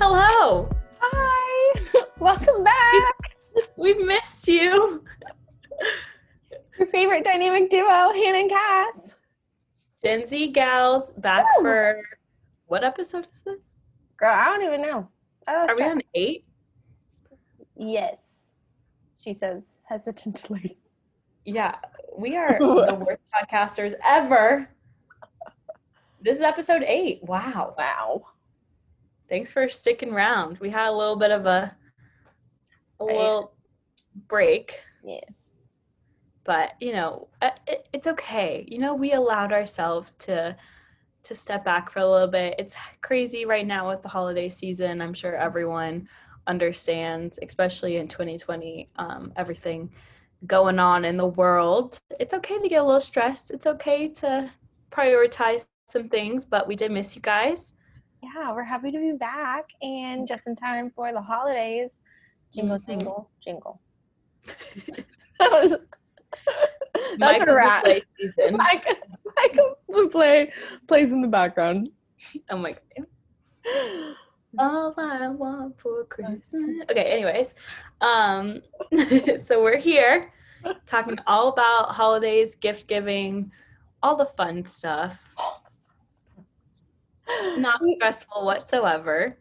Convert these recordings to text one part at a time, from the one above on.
Hello. Hi. Welcome back. We've missed you. Your favorite dynamic duo, Hannah and Cass. Gen Z gals back Woo. for what episode is this? Girl, I don't even know. Are we on eight? Yes. She says hesitantly. Yeah, we are the worst podcasters ever. This is episode eight. Wow. Wow. Thanks for sticking around. We had a little bit of a a Right. little break, Yes. but you know, uh, it, it's okay. You know, we allowed ourselves to to step back for a little bit. It's crazy right now with the holiday season. I'm sure everyone understands, especially in 2020, um, everything going on in the world. It's okay to get a little stressed. It's okay to prioritize some things, but we did miss you guys. Yeah, we're happy to be back and just in time for the holidays. Jingle, Mhm. jingle, jingle. that was, that's Michael a rat. Michael, Michael Bublé plays in the background. Oh my god. All I want for Christmas. Okay, anyways. Um so we're here talking all about holidays, gift giving, all the fun stuff. Not stressful whatsoever.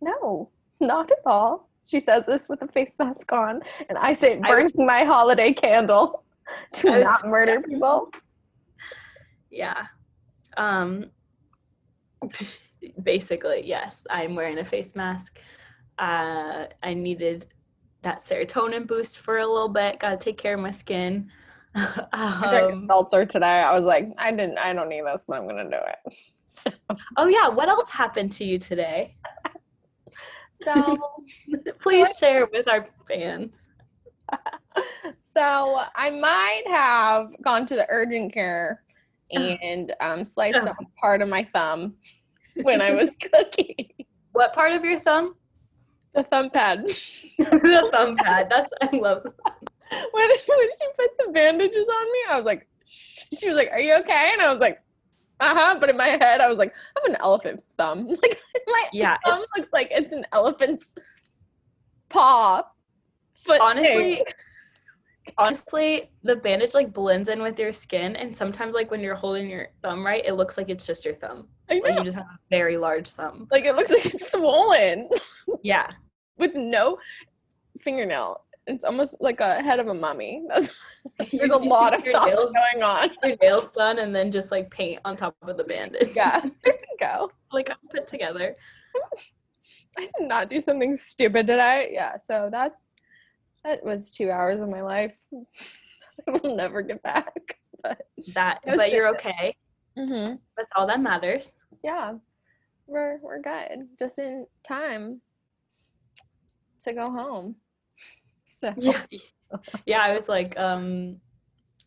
No, not at all. She says this with a face mask on, and I say, I burning was- my holiday candle to was- not murder people. Yeah. Um basically, yes, I'm wearing a face mask. Uh I needed that serotonin boost for a little bit. Got to take care of my skin. I drank um, a seltzer today. I was like, I didn't, I don't need this, but I'm gonna do it. So, oh yeah, what else happened to you today? so, Please share with our fans. so I might have gone to the urgent care and um, sliced off part of my thumb when I was cooking. What part of your thumb? The thumb pad. the thumb pad. That's I love. when, when she put the bandages on me, I was like, she was like, "Are you okay?" And I was like, "Uh huh." But in my head, I was like, "I have an elephant thumb. Like my Yeah, thumb looks like it's an elephant's paw." Foot Honestly, thing. honestly, the bandage like blends in with your skin, and sometimes like when you're holding your thumb right, it looks like it's just your thumb. I Like you just have a very large thumb. like it looks like it's swollen Yeah, with no fingernail. It's almost like a head of a mummy. That's, there's a lot of thoughts nails- going on. Your nails done, and then just like paint on top of the bandage. Yeah, there you go. like I'm put together. I did not do something stupid, I? Yeah, so that's that was two hours of my life. I will never get back. But That, No but you're okay. mm-hmm. That's all that matters. yeah, we're we're good. Just in time to go home. So Yeah, yeah. I was like, um,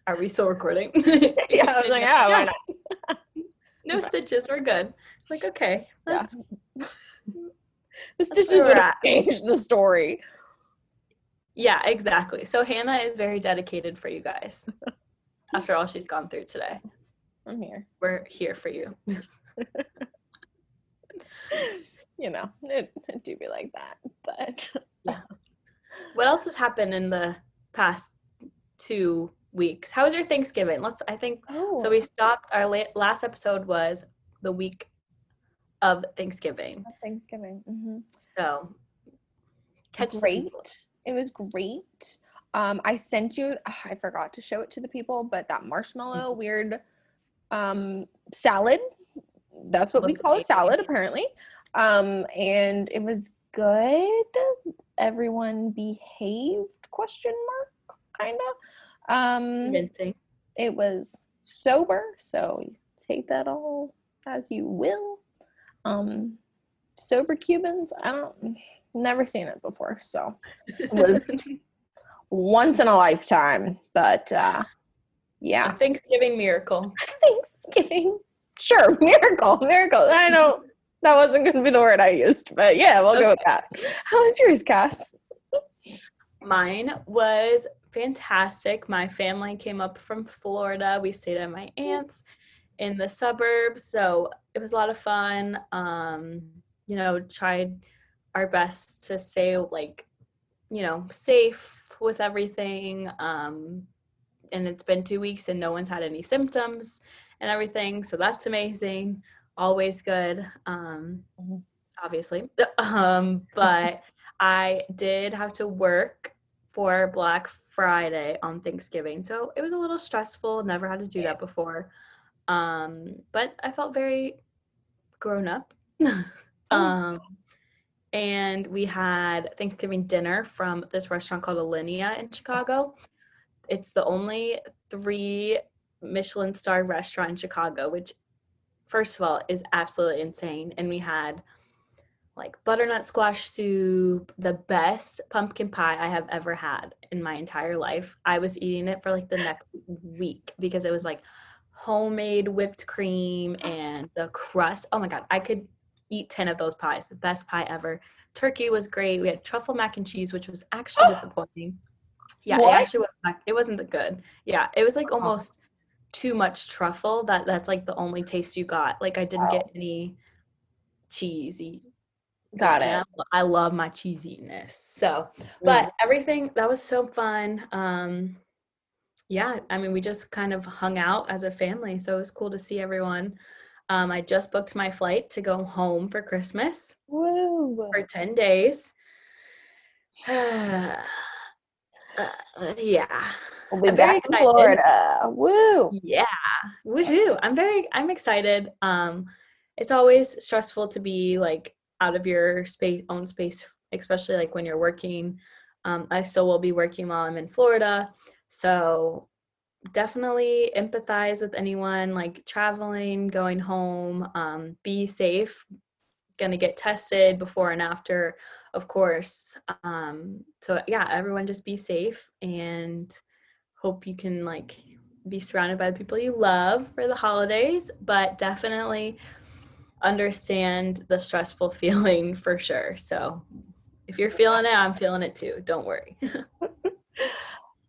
are we still recording? yeah, I was like, yeah, why not? No stitches. We're good. It's like okay. Yeah. The stitches would have changed the story. Yeah, exactly. So Hannah is very dedicated for you guys. After all she's gone through today, I'm here. we're here for you. You know, it, it do be like that, but What else has happened in the past two weeks? How was your Thanksgiving? Let's. I think oh, so. We stopped. Our la- last episode was the week of Thanksgiving. Thanksgiving. hmm So catch great. It was great. Um, I sent you. ugh, I forgot to show it to the people, but that marshmallow Mm-hmm. weird um, salad. That's what we call a salad, apparently. Um, and it was good. Everyone behaved? Question mark. Kind of. Um, Convincing. it was sober, so you take that all as you will. Um, sober Cubans. I don't. Never seen it before, so it was once in a lifetime. But uh, A yeah, Thanksgiving miracle. Thanksgiving. Sure, miracle, miracle. I know that wasn't going to be the word I used, but yeah, we'll go with that. How was yours, Cass? Mine was fantastic. My family came up from Florida. We stayed at my aunt's in the suburbs, so it was a lot of fun. Um, you know, tried our best to stay like, you know, safe with everything. Um, and it's been two weeks and no one's had any symptoms and everything. So that's amazing. Always good. Um, Mhm. obviously. Um, but I did have to work for Black Friday on Thanksgiving. So it was a little stressful. Never had to do that before. Um, but I felt very grown up. um, and we had Thanksgiving dinner from this restaurant called Alinea in Chicago. It's the only three Michelin star restaurant in Chicago, which, first of all, is absolutely insane. And we had like butternut squash soup, the best pumpkin pie I have ever had in my entire life. I was eating it for like the next week because it was like homemade whipped cream and the crust. Oh my god, I could eat 10 of those pies. The best pie ever. Turkey was great. We had truffle mac and cheese, which was actually oh. disappointing. Yeah, What? it actually was it wasn't good. Yeah, it was like Oh. almost too much truffle that that's like the only taste you got. Like I didn't get any cheesy Got it. I, I love my cheesiness. So, but everything that was so fun. Um, yeah, I mean, we just kind of hung out as a family, so it was cool to see everyone. Um, I just booked my flight to go home for Christmas Woo. for ten days. Uh, yeah, We'll be I'm very back in excited. Florida. Woo. yeah, woohoo! I'm very, I'm excited. Um, it's always stressful to be like out of your space, own space, especially like when you're working. Um, I still will be working while I'm in Florida, so definitely empathize with anyone like traveling, going home. Um, be safe. Gonna get tested before and after, of course. Um, so yeah, everyone just be safe and hope you can like be surrounded by the people you love for the holidays, but definitely understand the stressful feeling for sure. So if you're feeling it, I'm feeling it too. Don't worry.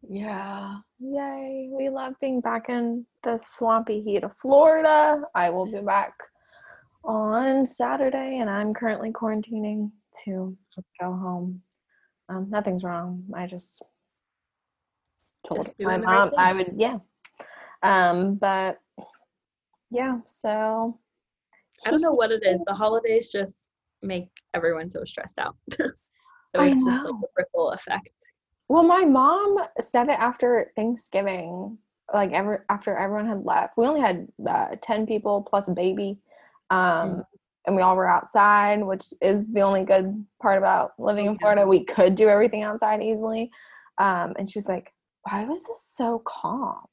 Yeah. Yay. We love being back in the swampy heat of Florida. I will be back on Saturday and I'm currently quarantining to go home. Um, nothing's wrong. I just told Just my the right mom I would yeah. Um, but yeah, so I don't know what it is. The holidays just make everyone so stressed out. so it's just like a ripple effect. Well, my mom said it after Thanksgiving, like ever after everyone had left. We only had uh, ten people plus a baby, um, Mm. and we all were outside, which is the only good part about living in Florida. We could do everything outside easily. Um, and she was like, "Why was this so calm?"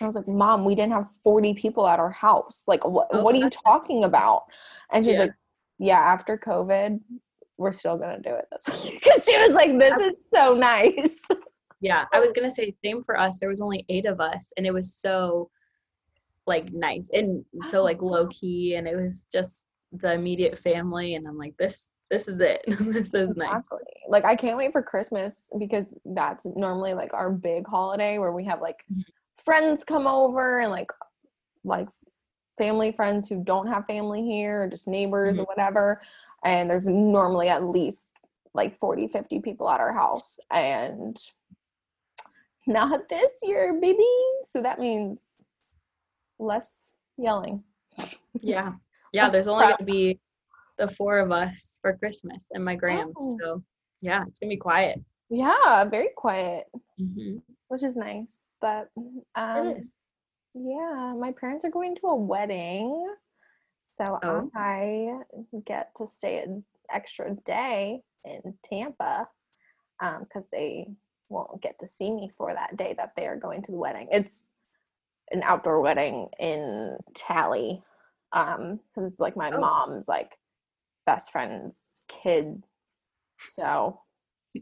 I was like, "Mom, we didn't have forty people at our house. Like, what? Oh, what are you talking about?" And she's Yeah. like, "Yeah, after COVID." We're still gonna do it this because she was like, "This is so nice." Yeah, I was gonna say same for us. There was only eight of us, and it was so like nice and so like low key, and it was just the immediate family. And I'm like, this, this is it. this is nice. Like I can't wait for Christmas because that's normally like our big holiday where we have like Mhm. friends come over and like like family friends who don't have family here or just neighbors or whatever and there's normally at least like 40 50 people at our house and not this year baby so that means less yelling Yeah, yeah. There's only gonna be the four of us for Christmas and my gram. Oh. So yeah, it's gonna be quiet. yeah very quiet hmm which is nice but um. Yeah, my parents are going to a wedding. So Oh. I get to stay an extra day in Tampa because they won't get to see me for that day that they are going to the wedding. It's an outdoor wedding in Tally because it's like my Oh. mom's like best friend's kid. So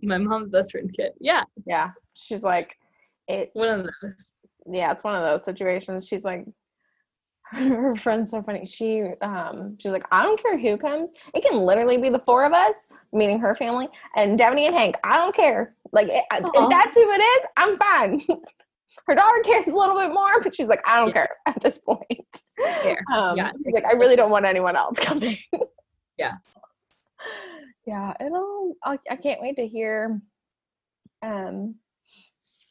My mom's best friend kid. Yeah, yeah, she's like, it one of those. yeah, it's one of those situations. She's like, her friend's so funny. She um she's like, I don't care who comes. It can literally be the four of us, meaning her family, and Devaney and Hank. I don't care. Like i- Aw. if that's who it is, I'm fine. her daughter cares a little bit more, but she's like, I don't Yeah. care at this point. Um, Yeah. she's like, I really don't want anyone else coming. Yeah. Yeah, it'll. I, I can't wait to hear um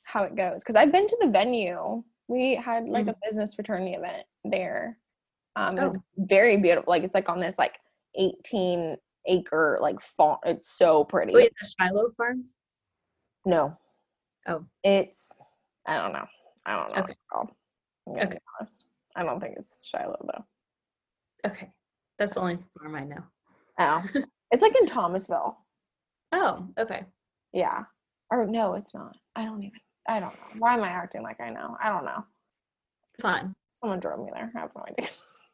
how it goes because I've been to the venue. We had like a business fraternity event there. Um, it was very beautiful. Like it's like on this like 18 acre like farm. It's so pretty. Wait, the Shiloh Farms? No. Oh. It's I don't know. I don't know. Okay. what it's. I'm gonna Okay. be honest. I don't think it's Shiloh though. Okay. That's the only farm I know. Oh. it's like in Thomasville. Oh, okay. Yeah. Or no, it's not. I don't even I don't know. Why am I acting like I know? I don't know. Fun. Someone drove me there. I have no idea.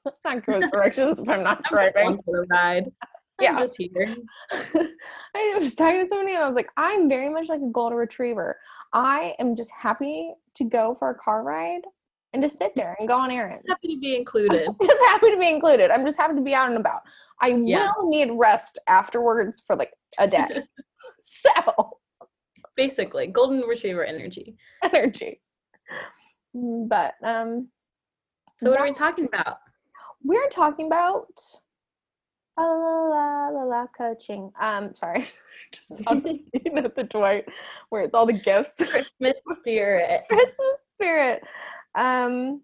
not good directions if I'm not I'm driving. the ride. I'm just here. I was talking to somebody and I was like, I'm very much like a golden retriever. I am just happy to go for a car ride and just sit there and go on errands. Happy to be included. I'm just happy to be included. I'm just happy to be out and about. I Yeah. will need rest afterwards for like a day. so Basically, golden retriever energy. energy. Mm, But um So what Yeah. are we talking about? we're talking about la la la la la coaching. Um sorry. just you know the Dwight where it's all the gifts. Christmas spirit. Christmas spirit. Um,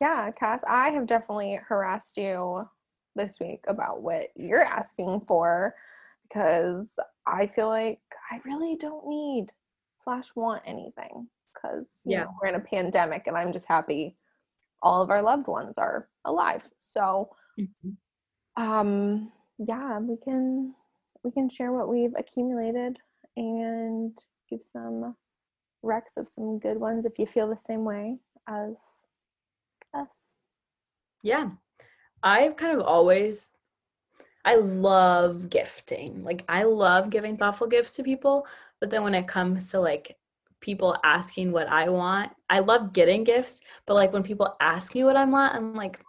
yeah, Cass, I have definitely harassed you this week about what you're asking for because I feel like I really don't need slash want anything because Yeah. know, we're in a pandemic and I'm just happy all of our loved ones are alive. So Mhm. um yeah we can we can share what we've accumulated and give some recs of some good ones if you feel the same way as us Yeah. I've kind of always I love gifting. Like I love giving thoughtful gifts to people, but then when it comes to like people asking what I want, I love getting gifts, but like when people ask me what I want, I'm like,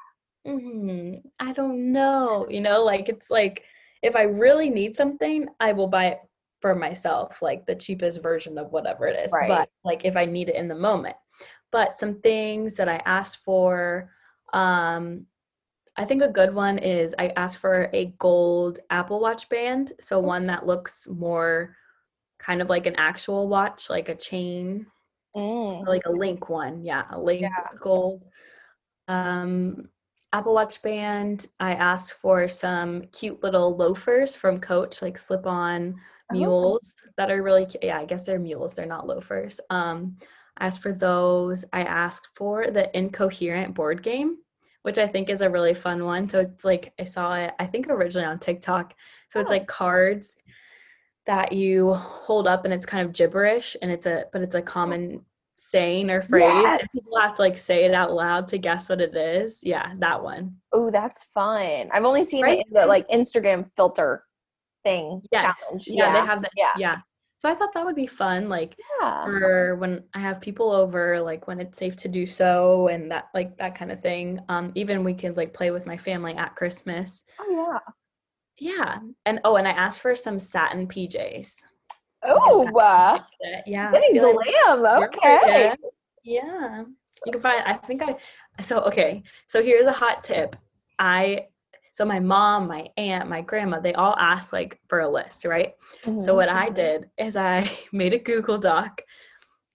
mm, I don't know. You know, like it's like if I really need something, I will buy it for myself, like the cheapest version of whatever it is. Right. But like if I need it in the moment. But some things that I asked for, um, I think a good one is I asked for a gold Apple Watch band. So one that looks more kind of like an actual watch, like a chain, Mm. like a link one. Yeah, a link Yeah. gold. Um, Apple Watch band. I asked for some cute little loafers from Coach, like slip on Oh. mules that are really yeah, I guess they're mules, they're not loafers. Um, asked for those. I asked for the Incohearent board game, which I think is a really fun one. So it's like I saw it, I think originally on TikTok. So it's Oh. like cards that you hold up and it's kind of gibberish and it's a but it's a common saying or phrase. Yes. people have to like say it out loud to guess what it is. Yeah, that one. oh that's fun i've only seen Right? it in the like instagram filter thing Yes. challenge Yeah, they have that. yeah Yeah. So I thought that would be fun. Like yeah for when I have people over, like when it's safe to do so and that like that kind of thing. Um, even we could like play with my family at Christmas. oh yeah Yeah. And oh, and I asked for some satin PJs. oh uh, Yeah. Getting feel like- glam okay Yeah. You can find I think I so okay. So here's a hot tip. I so my mom, my aunt, my grandma, they all asked like for a list, right? So Mhm. what I did is I made a Google Doc,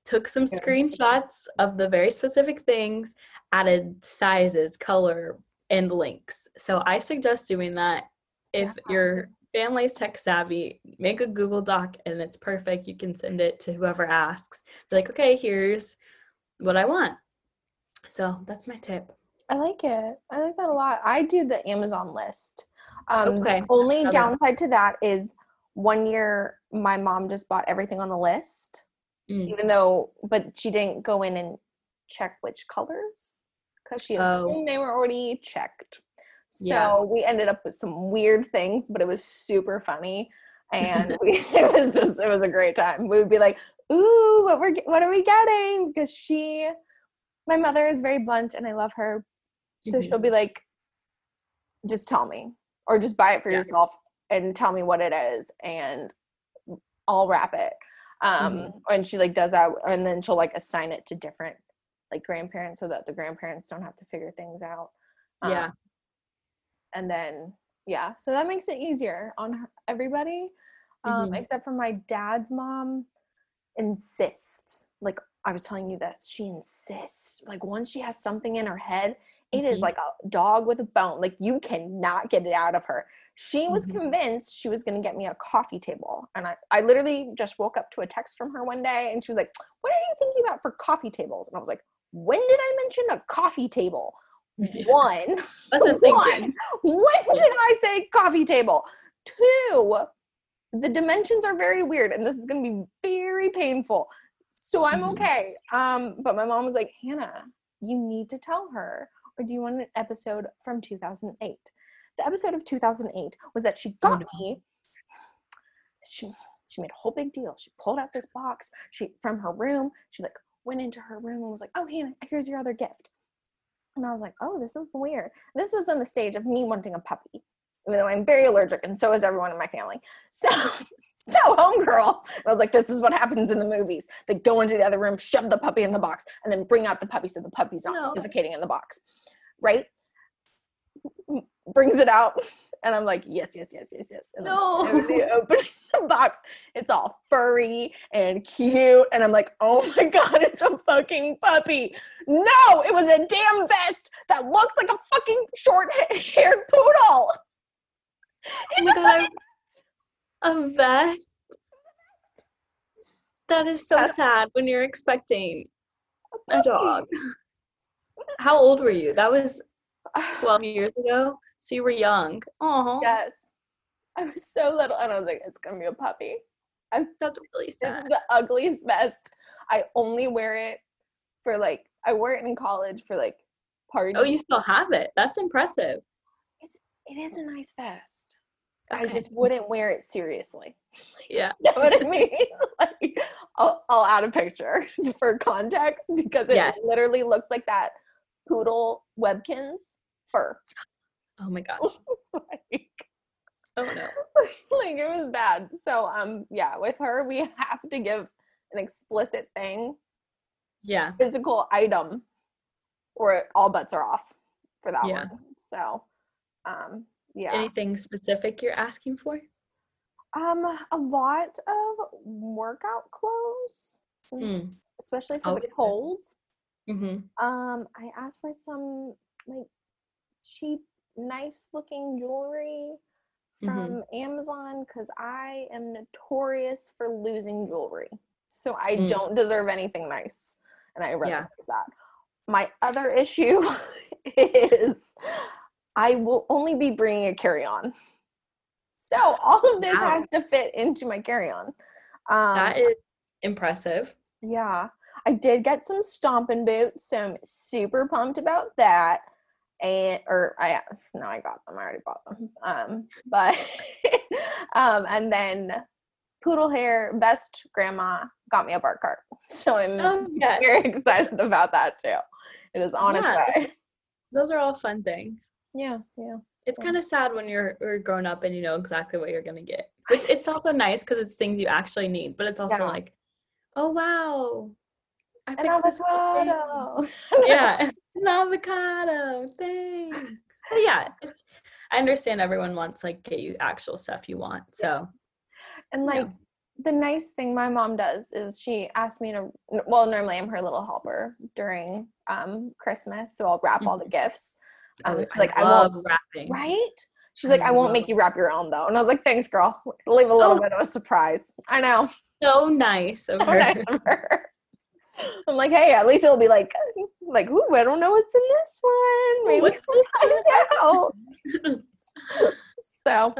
took some Yeah. screenshots of the very specific things, added sizes, color, and links. So I suggest doing that if Yeah. your family's tech savvy, make a Google Doc and it's perfect. You can send it to whoever asks. Be like, okay, here's what I want. So that's my tip. I like it. I like that a lot. I do the Amazon list. Um, Okay. The only downside to that is one year my mom just bought everything on the list, Mm. even though, but she didn't go in and check which colors because she Oh. assumed they were already checked. So Yeah. we ended up with some weird things, but it was super funny. And we, it was just, it was a great time. We would be like, ooh, what we're, what are we getting? Because she, my mother is very blunt and I love her. So Mhm. she'll be like, just tell me, or just buy it for Yeah. yourself and tell me what it is, and I'll wrap it. Um, Mhm. and she like does that, and then she'll like assign it to different like grandparents so that the grandparents don't have to figure things out. Um, Yeah. and then Yeah, so that makes it easier on her, everybody, um, Mhm. except for my dad's mom insists. Like I was telling you this, she insists. Like once she has something in her head, it is Mhm. like a dog with a bone. Like you cannot get it out of her. She was Mhm. convinced she was going to get me a coffee table. And I, I literally just woke up to a text from her one day and she was like, What are you thinking about for coffee tables? And I was like, When did I mention a coffee table? One. That's a. When did I say coffee table? Two, the dimensions are very weird and this is going to be very painful. So I'm Mhm. okay. Um, but my mom was like, Hannah, you need to tell her. Or do you want an episode from 2008? The episode of 2008 was that she oh, got no. me. She she made a whole big deal. She pulled out this box. She from her room. She like went into her room and was like, "Oh, Hannah, here's your other gift." And I was like, "Oh, this is weird." This was in the stage of me wanting a puppy, even though I'm very allergic, and so is everyone in my family. So, so homegirl, I was like, "This is what happens in the movies. They go into the other room, shove the puppy in the box, and then bring out the puppy so the puppy's not No. suffocating in the box, right?" Brings it out, and I'm like, "Yes, yes, yes, yes, yes." And I'm No. slowly opening the box. It's all furry and cute, and I'm like, "Oh my god, it's a fucking puppy!" No, it was a damn vest that looks like a fucking short-haired poodle. Oh my god, a vest. That is so sad when you're expecting a dog. How old were you? That was 12 years ago. So you were young. Oh, Yes, I was so little, and I was like, "It's gonna be a puppy." that's really sad. It's the ugliest vest. I only wear it for like I wore it in college for like oh, parties. Oh, you still have it. That's impressive. It's, it is a nice vest. I just wouldn't wear it seriously. Yeah. You know what I mean? like, I'll, I'll add a picture for context because it Yes. literally looks like that poodle Webkinz fur. Oh my gosh. Like, Oh no. like it was bad. So um yeah, with her we have to give an explicit thing, Yeah. physical item, or all bets are off for that Yeah. one. So um yeah. Anything specific you're asking for? Um, a lot of workout clothes, Mm. especially for Always the cold. Mm-hmm. Um, I asked for some like cheap, nice looking jewelry Mhm. from Amazon because I am notorious for losing jewelry. So I Mm. don't deserve anything nice, and I Yeah. recognize that. My other issue is I will only be bringing a carry on. So all of this Wow. has to fit into my carry on. Um, That is impressive. yeah. I did get some stomping boots, so I'm super pumped about that. And or I no, I got them. I already bought them. Um, but um, and then poodle hair best grandma got me a bark cart, so I'm Oh, yeah. very excited about that too. It is on Yeah. its way. Those are all fun things. Yeah, yeah. It's So- kind of sad when you're, you're grown up and you know exactly what you're gonna get. Which it's also nice because it's things you actually need, but it's also Yeah. like, oh wow, I an picked this up thing." avocado. yeah, an avocado. Thanks. But yeah, it's. I understand everyone wants like get you actual stuff you want. So And like the nice thing my mom does is she asked me to well normally I'm her little helper during um Christmas so I'll wrap all the gifts. Um, I, she's like I love won't wrapping. right? She's I like I won't make you wrap your own though. And I was like thanks girl. Leave a little Oh. bit of a surprise. I know. So nice of So her. nice of her. I'm like, hey, at least it'll be like, like, ooh, I don't know what's in this one. Maybe What's we'll find out. so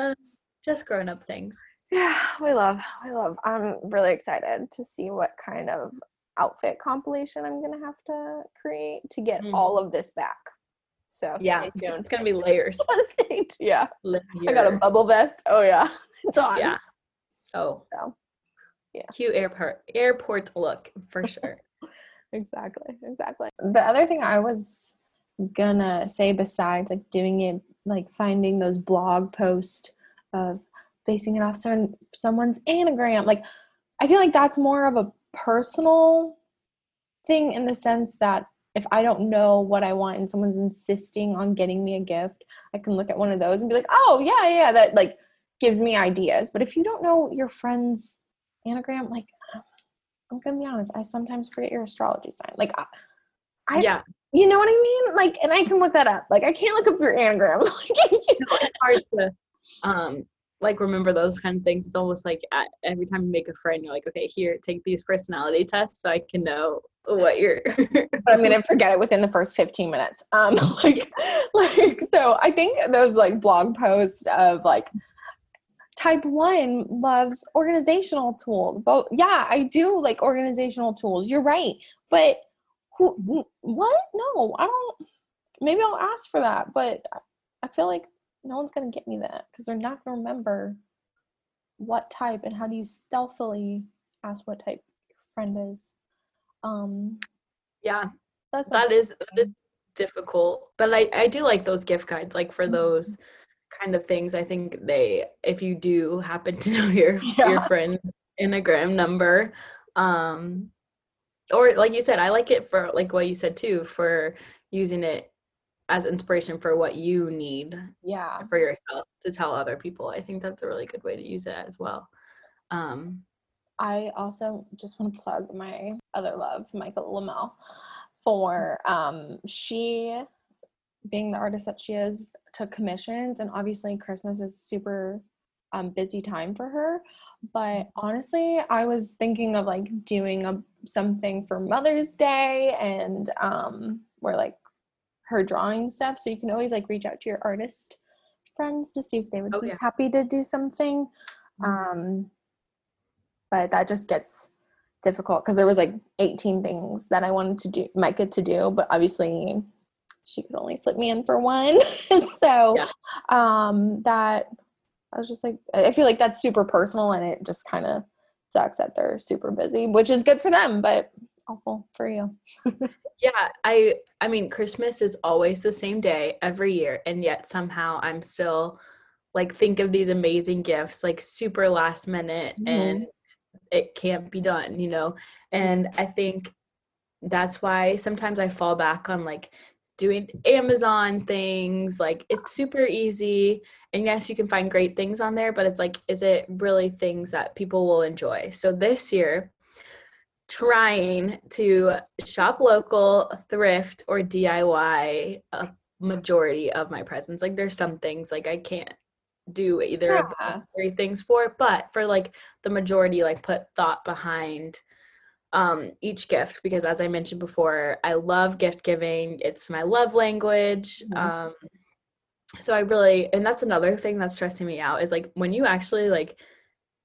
Just grown up things. Yeah, we love, we love. I'm really excited to see what kind of outfit compilation I'm gonna have to create to get Mm. all of this back. So Yeah, it's gonna be layers. Yeah, layers. I got a bubble vest. Oh yeah, it's on. Yeah. Oh. So, yeah. Cute airport airport look for sure. exactly, exactly. The other thing I was gonna say besides like doing it, like finding those blog posts of basing it off some someone's Enneagram, like I feel like that's more of a personal thing in the sense that if I don't know what I want and someone's insisting on getting me a gift, I can look at one of those and be like, oh, yeah, yeah, that like gives me ideas. But if you don't know your friend's Enneagram, like, I'm gonna be honest, I sometimes forget your astrology sign. Like, I, I yeah. You know what I mean? Like, and I can look that up. Like, I can't look up your Enneagram. Like it's hard to um like remember those kind of things. It's almost like at, every time you make a friend, you're like, okay, here, take these personality tests so I can know what you're. but I'm gonna forget it within the first 15 minutes. Um, like, like so. I think those like blog posts of like type one loves organizational tools. But yeah, I do like organizational tools. You're right, but who? What? No, I don't. Maybe I'll ask for that, but I feel like no one's going to get me that because they're not going to remember what type and how do you stealthily ask what type your friend is. Um, yeah, that's that is, that is difficult, but I I do like those gift guides, like for those mm-hmm. kind of things. I think they, if you do happen to know your yeah. your friend Enneagram number, um, or like you said, I like it for like what you said too for using it as inspiration for what you need yeah. for yourself to tell other people i think that's a really good way to use it as well. Um i also just want to plug my other love michael lamel for um she being the artist that she is took commissions and obviously christmas is super um, busy time for her but honestly i was thinking of like doing a something for mother's day and um where like her drawing stuff. So you can always like reach out to your artist friends to see if they would oh, be yeah. happy to do something. Mm-hmm. Um, but that just gets difficult because there was like 18 things that I wanted to do, might get to do, but obviously she could only slip me in for one. so yeah. um, that I was just like, I feel like that's super personal and it just kind of sucks that they're super busy, which is good for them, but awful for you. yeah, I I mean Christmas is always the same day every year and yet somehow I'm still like think of these amazing gifts like super last minute mm-hmm. and it can't be done, you know. And I think that's why sometimes I fall back on like doing Amazon things. Like it's super easy. And yes, you can find great things on there, but it's like, is it really things that people will enjoy? So this year, trying to shop local, thrift, or DIY a majority of my presents. Like there's some things like I can't do either yeah. of three things for, but for like the majority, like put thought behind um each gift because as I mentioned before, I love gift giving. It's my love language. Mm-hmm. Um so I really and that's another thing that's stressing me out is like when you actually like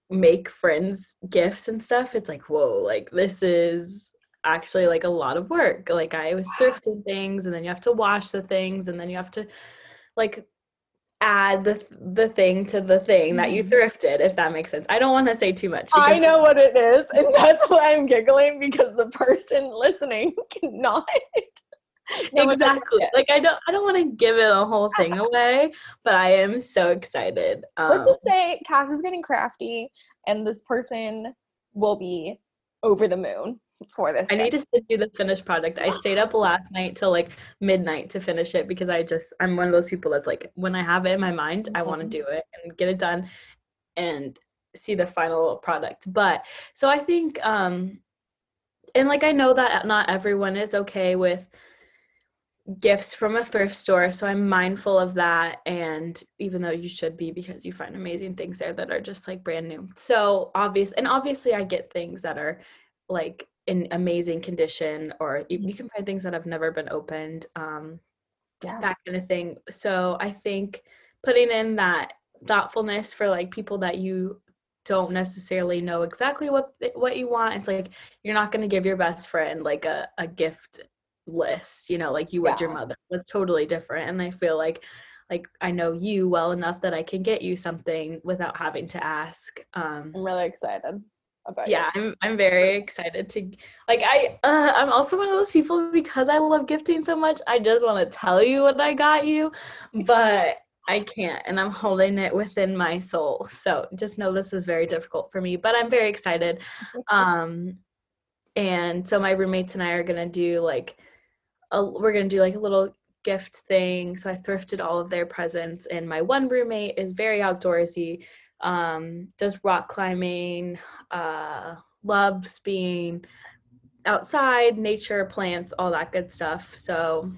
make friends gifts and stuff, it's like, whoa, like this is actually like a lot of work. Like I was thrifting things and then you have to wash the things and then you have to like add the the thing to the thing that you mm-hmm. thrifted if that makes sense. I don't want to say too much. I know what it is and that's why I'm giggling because the person listening cannot exactly. Like i don't i don't want to give it a whole thing away but i am so excited um, let's just say cass is getting crafty and this person will be over the moon for this i need to send you the finished product. I stayed up last night till like midnight to finish it because i just i'm one of those people that's like when i have it in my mind mm-hmm. i want to do it and get it done and see the final product. But so i think um and like i know that not everyone is okay with gifts from a thrift store so i'm mindful of that and even though you should be because you find amazing things there that are just like brand new so obvious and obviously i get things that are like in amazing condition or you can find things that have never been opened um yeah. that kind of thing so i think putting in that thoughtfulness for like people that you don't necessarily know exactly what what you want it's like you're not going to give your best friend like a, a gift list you know like you would your mother that's totally different and i feel like like i know you well enough that i can get you something without having to ask um i'm really excited about yeah you. i'm i'm very excited to like i uh, i'm also one of those people because i love gifting so much i just want to tell you what i got you but I can't, and I'm holding it within my soul. So just know this is very difficult for me, but I'm very excited. Um, and so my roommates and I are gonna do like a, we're gonna do like a little gift thing. So I thrifted all of their presents, and my one roommate is very outdoorsy, um, does rock climbing, uh, loves being outside, nature, plants, all that good stuff. So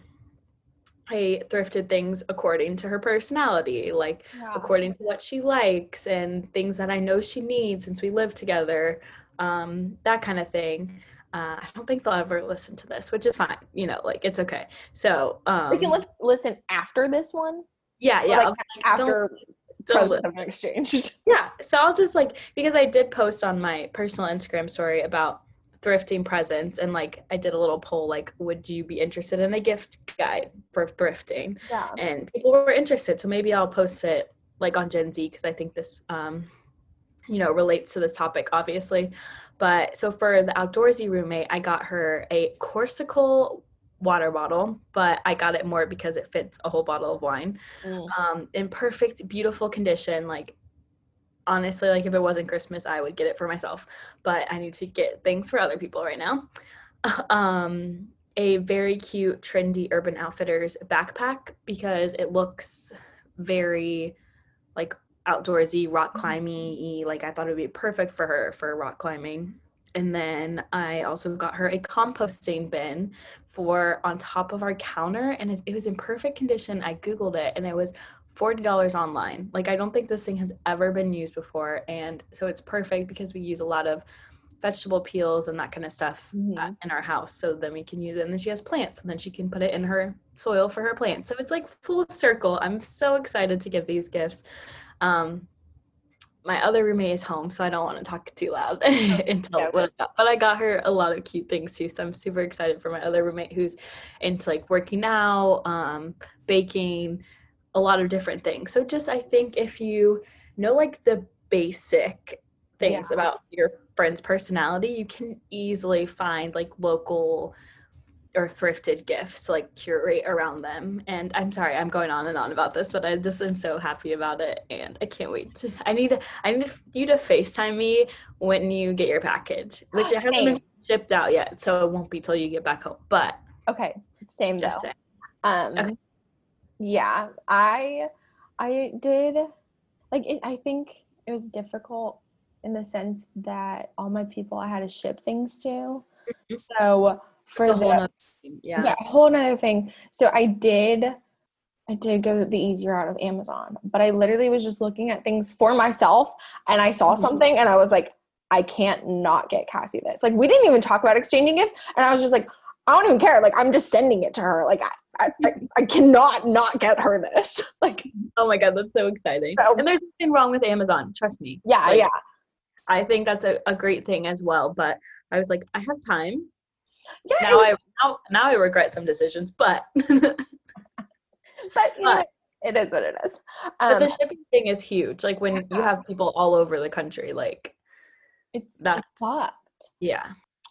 I thrifted things according to her personality, like yeah. according to what she likes and things that I know she needs since we live together, um, that kind of thing. Uh, I don't think they'll ever listen to this, which is fine. You know, like it's okay. So um, we can li- listen after this one. Yeah, yeah. Like, after presents have exchanged. Yeah. So I'll just like because I did post on my personal Instagram story about thrifting presents and like I did a little poll like would you be interested in a gift guide for thrifting? Yeah. And people were interested. So maybe I'll post it like on Gen Z because I think this um you know relates to this topic obviously. But so for the outdoorsy roommate, I got her a Corkcicle water bottle, but I got it more because it fits a whole bottle of wine. Mm. Um, in perfect, beautiful condition. Like honestly, like if it wasn't Christmas, I would get it for myself. But I need to get things for other people right now. Um, a very cute, trendy Urban Outfitters backpack because it looks very like outdoorsy, rock mm-hmm. climbing Like I thought it would be perfect for her for rock climbing. And then I also got her a composting bin for on top of our counter, and it, it was in perfect condition. I googled it, and it was forty dollars online. Like I don't think this thing has ever been used before, and so it's perfect because we use a lot of vegetable peels and that kind of stuff mm-hmm. in our house. So then we can use it. And then she has plants, and then she can put it in her soil for her plants. So it's like full circle. I'm so excited to give these gifts. Um, my other roommate is home, so I don't want to talk too loud until yeah, but I got her a lot of cute things too. So I'm super excited for my other roommate who's into like working out, um, baking, a lot of different things. So just I think if you know like the basic things yeah. about your friend's personality, you can easily find like local or thrifted gifts like curate around them and i'm sorry i'm going on and on about this but i just am so happy about it and i can't wait to i need i need you to facetime me when you get your package which okay. hasn't been shipped out yet so it won't be till you get back home but okay same though um okay. yeah i i did like it, i think it was difficult in the sense that all my people i had to ship things to mm-hmm. so for the, whole the yeah. yeah whole another thing so i did i did go the easier out of amazon but i literally was just looking at things for myself and i saw mm-hmm. something and i was like i can't not get cassie this like we didn't even talk about exchanging gifts and i was just like I don't even care. Like I'm just sending it to her. Like I, I, I cannot not get her this. Like oh my god, that's so exciting. So, and there's nothing wrong with Amazon. Trust me. Yeah, like, yeah. I think that's a, a great thing as well. But I was like, I have time yeah, now I now, now I regret some decisions, but but, but it is what it is. Um, but the um, shipping thing is huge. Like when yeah. you have people all over the country, like it's that's fucked. Yeah.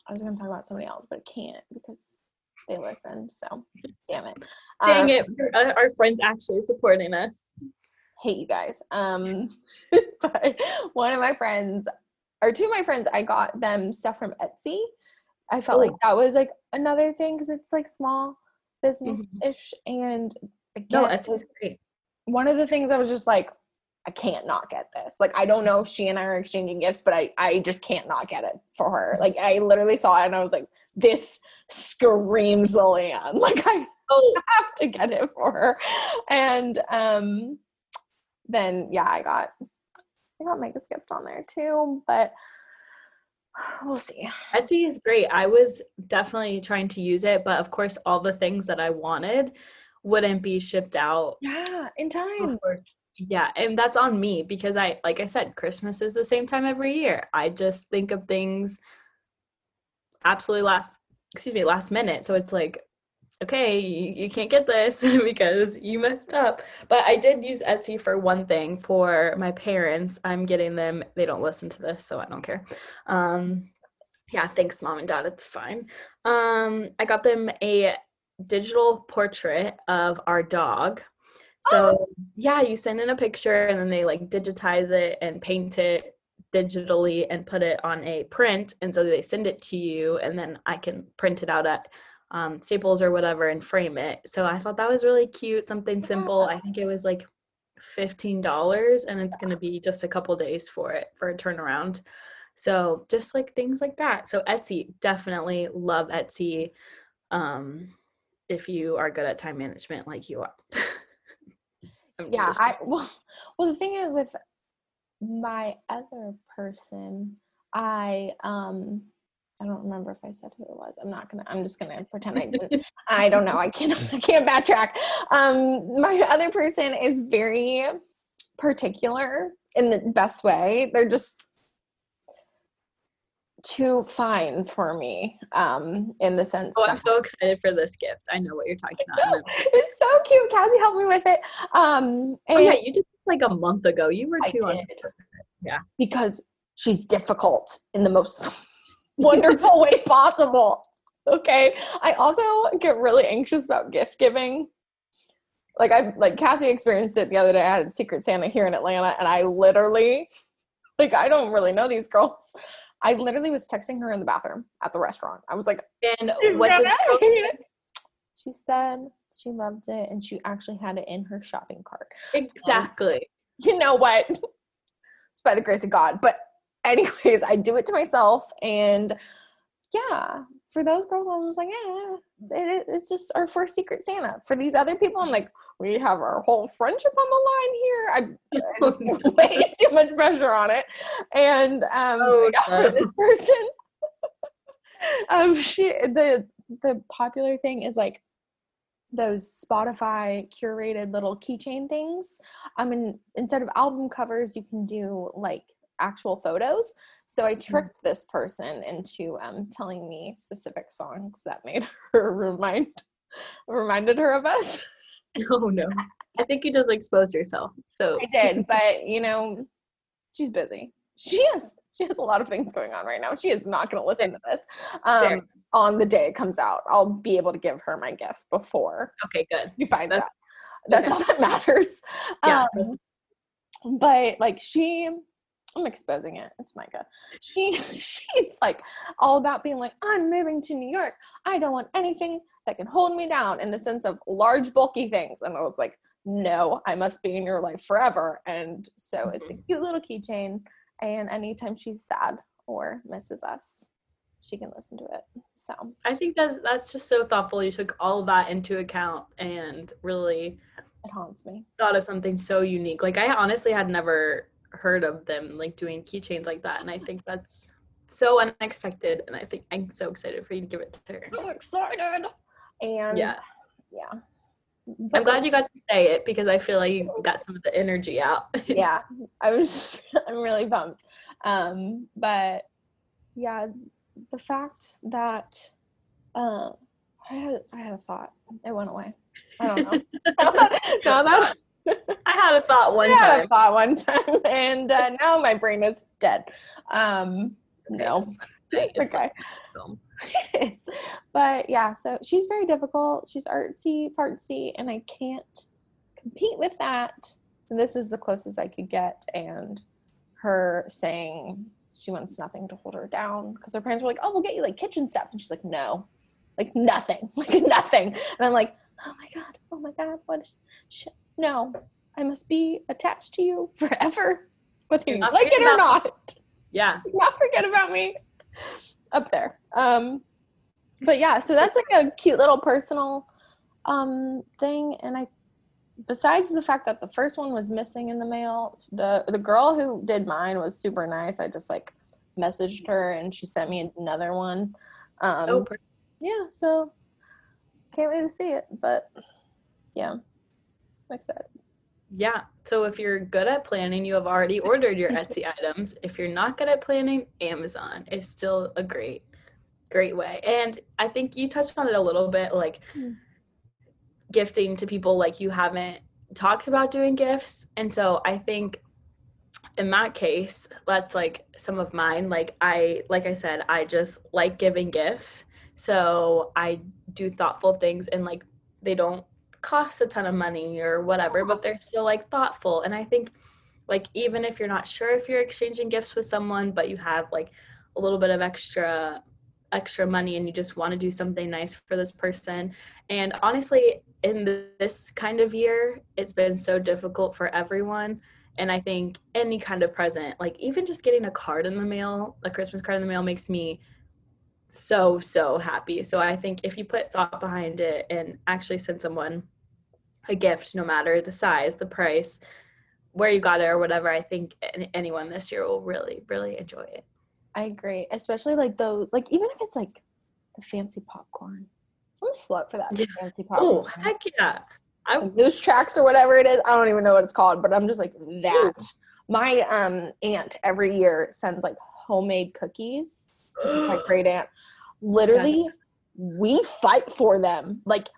I was gonna talk about somebody else, but can't because they listen. So damn it. Dang um, it. Our friends actually supporting us. Hate you guys. Um but one of my friends or two of my friends, I got them stuff from Etsy I felt Ooh. like that was like another thing because it's like small business ish. Mm-hmm. And again, no, it's great. One of the things I was just like, I can't not get this. Like, I don't know if she and I are exchanging gifts, but I, I just can't not get it for her. Like, I literally saw it and I was like, this screams Lillian. Like, I oh. have to get it for her. And um, then, yeah, I got, I got Mega's gift on there too. But we'll see. Etsy is great. I was definitely trying to use it, but of course, all the things that I wanted wouldn't be shipped out. Yeah, in time. Before. Yeah, and that's on me because I, like I said, Christmas is the same time every year. I just think of things absolutely last, excuse me, last minute. So it's like, okay, you, you can't get this because you messed up. But I did use Etsy for one thing for my parents. I'm getting them, they don't listen to this, so I don't care. Um, yeah, thanks, mom and dad. It's fine. Um, I got them a digital portrait of our dog. So, oh. yeah, you send in a picture and then they like digitize it and paint it digitally and put it on a print. And so they send it to you, and then I can print it out at um, staples or whatever and frame it. So I thought that was really cute, something simple. I think it was like $15 and it's going to be just a couple days for it for a turnaround. So just like things like that. So Etsy, definitely love Etsy. Um, if you are good at time management like you are. yeah, I well, well the thing is with my other person, I um I don't remember if I said who it was. I'm not gonna. I'm just gonna pretend I didn't. I don't know. I can't. I can't backtrack. Um, my other person is very particular in the best way. They're just too fine for me. Um, in the sense. Oh, I'm so excited for this gift. I know what you're talking about. it's so cute. Cassie helped me with it. Um, oh yeah, you did this like a month ago. You were too on. Yeah. Because she's difficult in the most wonderful way possible. Okay. I also get really anxious about gift giving. Like I like Cassie experienced it the other day. I had Secret Santa here in Atlanta and I literally like I don't really know these girls. I literally was texting her in the bathroom at the restaurant. I was like, and what did she said she loved it and she actually had it in her shopping cart. Exactly. Um, you know what? It's by the grace of God. But anyways, I do it to myself. And yeah, for those girls, I was just like, yeah, it, it's just our first secret Santa. For these other people, I'm like, we have our whole friendship on the line here. I, I way too much pressure on it. And um, oh, for this person, um, she the the popular thing is like those Spotify curated little keychain things. I mean, instead of album covers, you can do like actual photos. So I mm-hmm. tricked this person into um, telling me specific songs that made her remind reminded her of us. Oh no. I think you just exposed yourself. So I did, but you know, she's busy. She has she has a lot of things going on right now. She is not going to listen to this um, on the day it comes out. I'll be able to give her my gift before. Okay, good. You find That's, that. That's okay. all that matters. Yeah. Um, but like she I'm exposing it. It's Micah. She she's like all about being like, I'm moving to New York. I don't want anything that can hold me down in the sense of large, bulky things. And I was like, no, I must be in your life forever. And so it's a mm-hmm. cute little keychain. And anytime she's sad or misses us, she can listen to it. So I think that that's just so thoughtful. You took all of that into account and really it haunts me. Thought of something so unique. Like I honestly had never heard of them like doing keychains like that and i think that's so unexpected and i think i'm so excited for you to give it to her. I'm excited. And yeah. yeah. But i'm glad you got to say it because i feel like you got some of the energy out. Yeah i was just i'm really bummed um but yeah the fact that uh i had i had a thought. It went away. I don't know. No, that, I had a thought one I time. Had a thought one time, and uh, now my brain is dead. Um, no. okay. but yeah, so she's very difficult. She's artsy, fartsy, and I can't compete with that. And this is the closest I could get. And her saying she wants nothing to hold her down because her parents were like, "Oh, we'll get you like kitchen stuff," and she's like, "No, like nothing, like nothing." And I'm like, "Oh my god, oh my god, what is shit?" No, I must be attached to you forever, whether you like it or not. Yeah. not forget about me. Up there. Um, but yeah, so that's like a cute little personal um thing. And I besides the fact that the first one was missing in the mail, the the girl who did mine was super nice. I just like messaged her and she sent me another one. Um oh, yeah, so can't wait to see it. But yeah like that. Yeah. So if you're good at planning, you have already ordered your Etsy items. If you're not good at planning, Amazon is still a great, great way. And I think you touched on it a little bit like mm. gifting to people like you haven't talked about doing gifts. And so I think in that case, that's like some of mine. Like I like I said, I just like giving gifts. So I do thoughtful things and like they don't cost a ton of money or whatever, but they're still like thoughtful. And I think like even if you're not sure if you're exchanging gifts with someone, but you have like a little bit of extra extra money and you just want to do something nice for this person. And honestly, in this kind of year, it's been so difficult for everyone. And I think any kind of present, like even just getting a card in the mail, a Christmas card in the mail makes me so, so happy. So I think if you put thought behind it and actually send someone a gift, no matter the size, the price, where you got it, or whatever, I think anyone this year will really, really enjoy it. I agree, especially like though, like even if it's like the fancy popcorn. I'm a slut for that yeah. fancy popcorn. Oh heck yeah! I Moose Tracks or whatever it is. I don't even know what it's called, but I'm just like that. My um aunt every year sends like homemade cookies. My great aunt. Literally, we fight for them. Like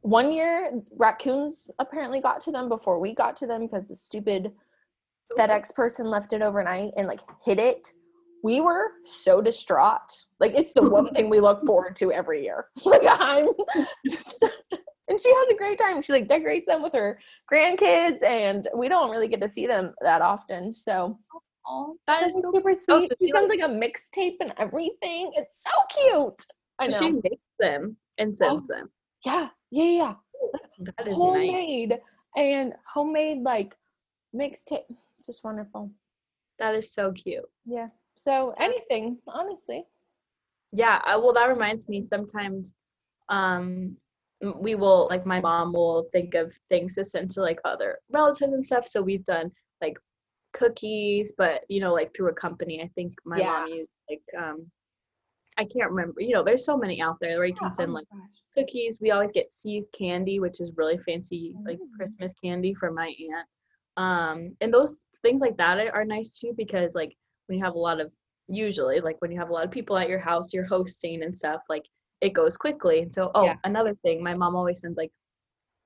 one year, raccoons apparently got to them before we got to them because the stupid FedEx person left it overnight and like hid it we were so distraught. Like it's the one thing we look forward to every year. Like I'm just, and she has a great time. She like decorates them with her grandkids and we don't really get to see them that often. So Oh, that is so super sweet. Oh, she sends like a mixtape and everything. It's so cute. I know. She makes them and sends oh, them. Yeah, yeah, yeah. That is homemade nice. and homemade like mixtape. It's just wonderful. That is so cute. Yeah. So anything, honestly. Yeah, well that reminds me sometimes um we will like my mom will think of things to send to like other relatives and stuff. So we've done like cookies, but you know, like through a company. I think my yeah. mom used like um I can't remember. You know, there's so many out there where you can send oh like cookies. We always get See's candy, which is really fancy, like mm. Christmas candy from my aunt. Um, and those things like that are nice too because like when you have a lot of usually like when you have a lot of people at your house you're hosting and stuff like it goes quickly and so oh yeah. another thing my mom always sends like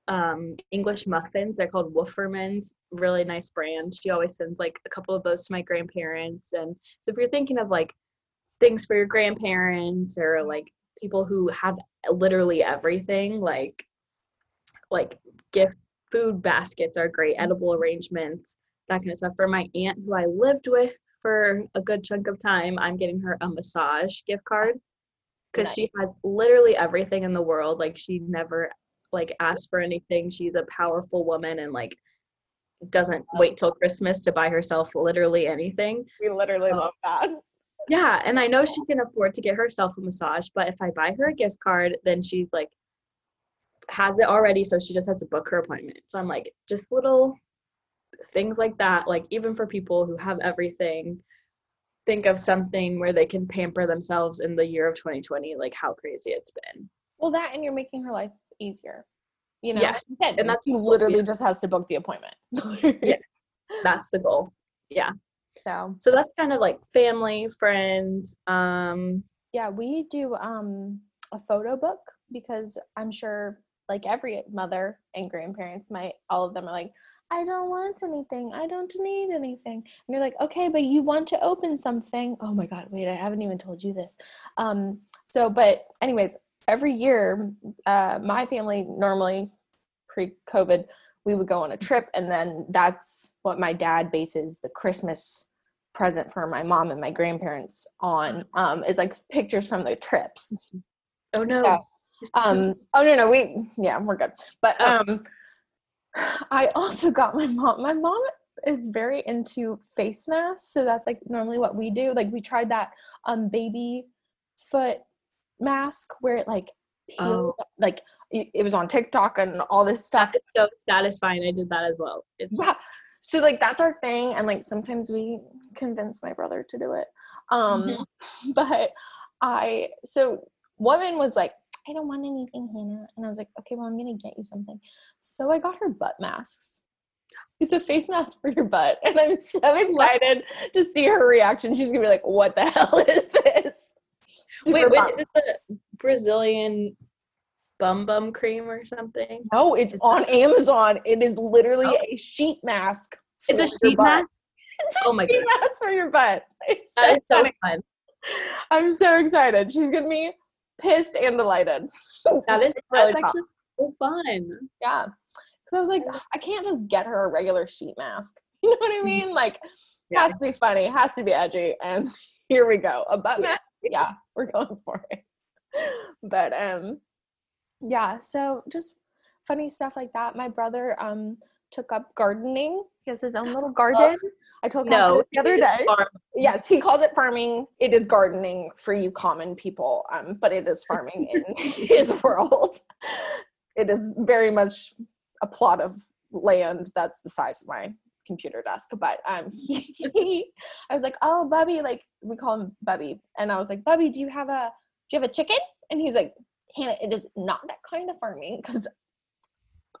um english muffins. They're called Wolferman's. Really nice brand. She always sends like a couple of those to my grandparents. And so if you're thinking of like things for your grandparents or like people who have literally everything like like gift food baskets are great edible arrangements that kind of stuff. For my aunt who i lived with for a good chunk of time, I'm getting her a massage gift card because nice. she has literally everything in the world. Like she never like ask for anything. She's a powerful woman and like doesn't wait till Christmas to buy herself literally anything. We literally um, love that. Yeah, and I know she can afford to get herself a massage, but if I buy her a gift card, then she's like has it already, so she just has to book her appointment. So I'm like, just little things like that like even for people who have everything think of something where they can pamper themselves in the year of 2020 like how crazy it's been well that and you're making her life easier you know yes. and that's literally just has to book the appointment yeah that's the goal yeah so so that's kind of like family friends um yeah we do um a photo book because i'm sure like every mother and grandparents might all of them are like I don't want anything. I don't need anything. And you're like, okay, but you want to open something. Oh my God, wait, I haven't even told you this. Um, so, but, anyways, every year, uh, my family normally pre COVID, we would go on a trip, and then that's what my dad bases the Christmas present for my mom and my grandparents on um, is like pictures from the trips. Oh no. So, um, oh no, no, we, yeah, we're good. But, oh. um, I also got my mom. My mom is very into face masks, so that's like normally what we do. Like we tried that um baby foot mask where it like peeled, oh. like it, was on TikTok and all this stuff. It's so satisfying. I did that as well. It's yeah. So like that's our thing, and like sometimes we convince my brother to do it. Um, mm-hmm. but I so woman was like I don't want anything, Hannah. And I was like, okay, well, I'm going to get you something. So I got her butt masks. It's a face mask for your butt. And I'm so excited to see her reaction. She's going to be like, what the hell is this? Wait, wait, is it Brazilian bum bum cream or something? No, it's is on that- Amazon. It is literally oh. a sheet mask. It's a sheet mask? It's a oh my sheet God. mask for your butt. It's that so is so fun. I'm so excited. She's gonna be pissed and delighted. That is really actually so fun. Yeah. So I was like, I can't just get her a regular sheet mask. You know what I mm-hmm. mean? Like, yeah. has to be funny, has to be edgy, and here we go. A butt mask. Yeah, we're going for it. But um, yeah. So just funny stuff like that. My brother um took up gardening. He has his own little garden. I told him No, the other day. Yes, he calls it farming. It is gardening for you common people, um, but it is farming in his world. It is very much a plot of land that's the size of my computer desk. But um, he, I was like, "Oh, Bubby," like we call him Bubby, and I was like, "Bubby, do you have a do you have a chicken?" And he's like, "Hannah, it is not that kind of farming because."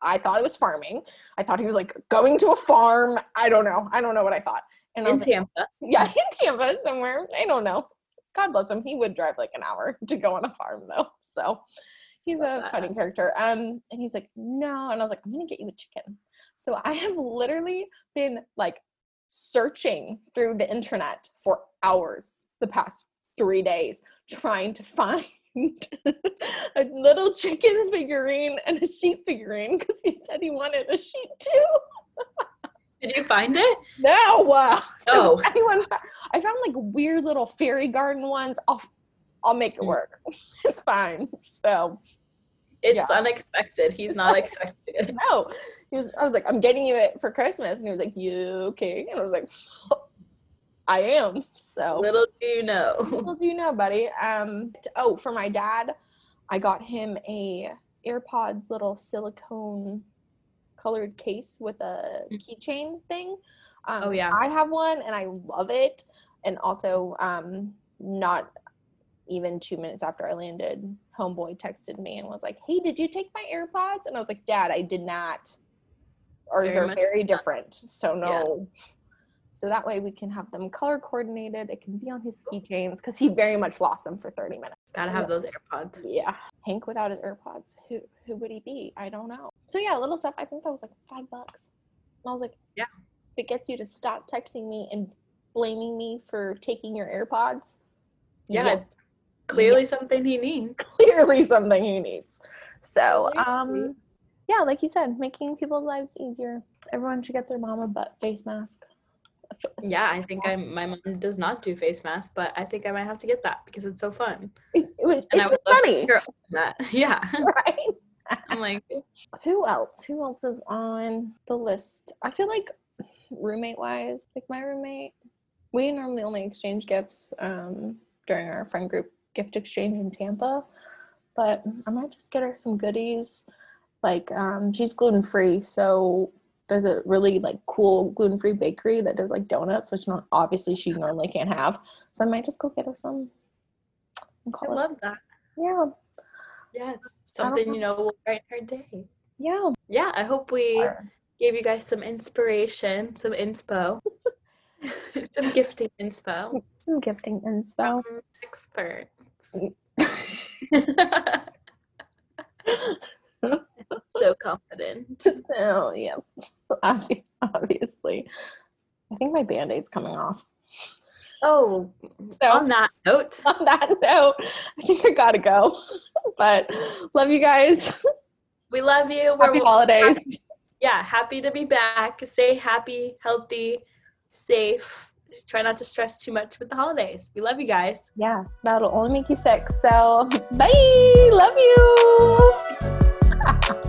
I thought it was farming. I thought he was like going to a farm. I don't know. I don't know what I thought. And I in was like, Tampa. yeah, in Tampa somewhere. I don't know. God bless him. He would drive like an hour to go on a farm though. So he's Love a that. funny character. Um, and he's like, no, and I was like, I'm gonna get you a chicken. So I have literally been like searching through the internet for hours the past three days trying to find a little chicken figurine and a sheep figurine because he said he wanted a sheep too. Did you find it? No. uh, So Oh. anyone, I found like weird little fairy garden ones. I'll, I'll make it Mm. work. it's fine. So It's Yeah. unexpected. He's not expecting it. no, he was. I was like, I'm getting you it for Christmas, and he was like, You okay? And I was like, I am. So Little do you know. little do you know, buddy. Um. Oh, for my dad, I got him a AirPods little silicone colored case with a keychain thing. Um, Oh, yeah. I have one and I love it. And also, um, not even two minutes after I landed, homeboy texted me and was like, "Hey, did you take my AirPods?" And I was like, "Dad, I did not. Ours Very are very different, so no." So that way we can have them color coordinated. It can be on his keychains because he very much lost them for 30 minutes. Gotta have those AirPods. Yeah. Hank without his AirPods, who who would he be? I don't know. So yeah, little stuff. I think that was like five bucks. And I was like, Yeah. If it gets you to stop texting me and blaming me for taking your AirPods, Yeah. Clearly something he needs. clearly something he needs. So um yeah, like you said, making people's lives easier. Everyone should get their mama butt face mask. Yeah, I think I'm my mom does not do face masks, but I think I might have to get that because it's so fun. It, it was And it's just would love to funny. Yeah. Right? I'm like, Who else? Who else is on the list? I feel like roommate wise, like my roommate, we normally only exchange gifts um, during our friend group gift exchange in Tampa, but I might just get her some goodies. Like um, she's gluten free, so there's a really like cool gluten free bakery that does like donuts, which not obviously she normally can't have. So I might just go get her some. I call it. love that. Yeah, Yeah, it's I don't something you know will brighten her day. yeah. Yeah, I hope we Or- gave you guys some inspiration, some inspo, some gifting inspo Some gifting inspo. from experts. so confident. Oh yes, Obvi- obviously. I think my band aid's coming off. Oh, So on that note, on that note, I think I gotta go. But love you guys. we love you. We're Happy holidays. yeah, happy to be back. Stay happy, healthy, safe. Try not to stress too much with the holidays. We love you guys. Yeah, that'll only make you sick. So bye. Love you.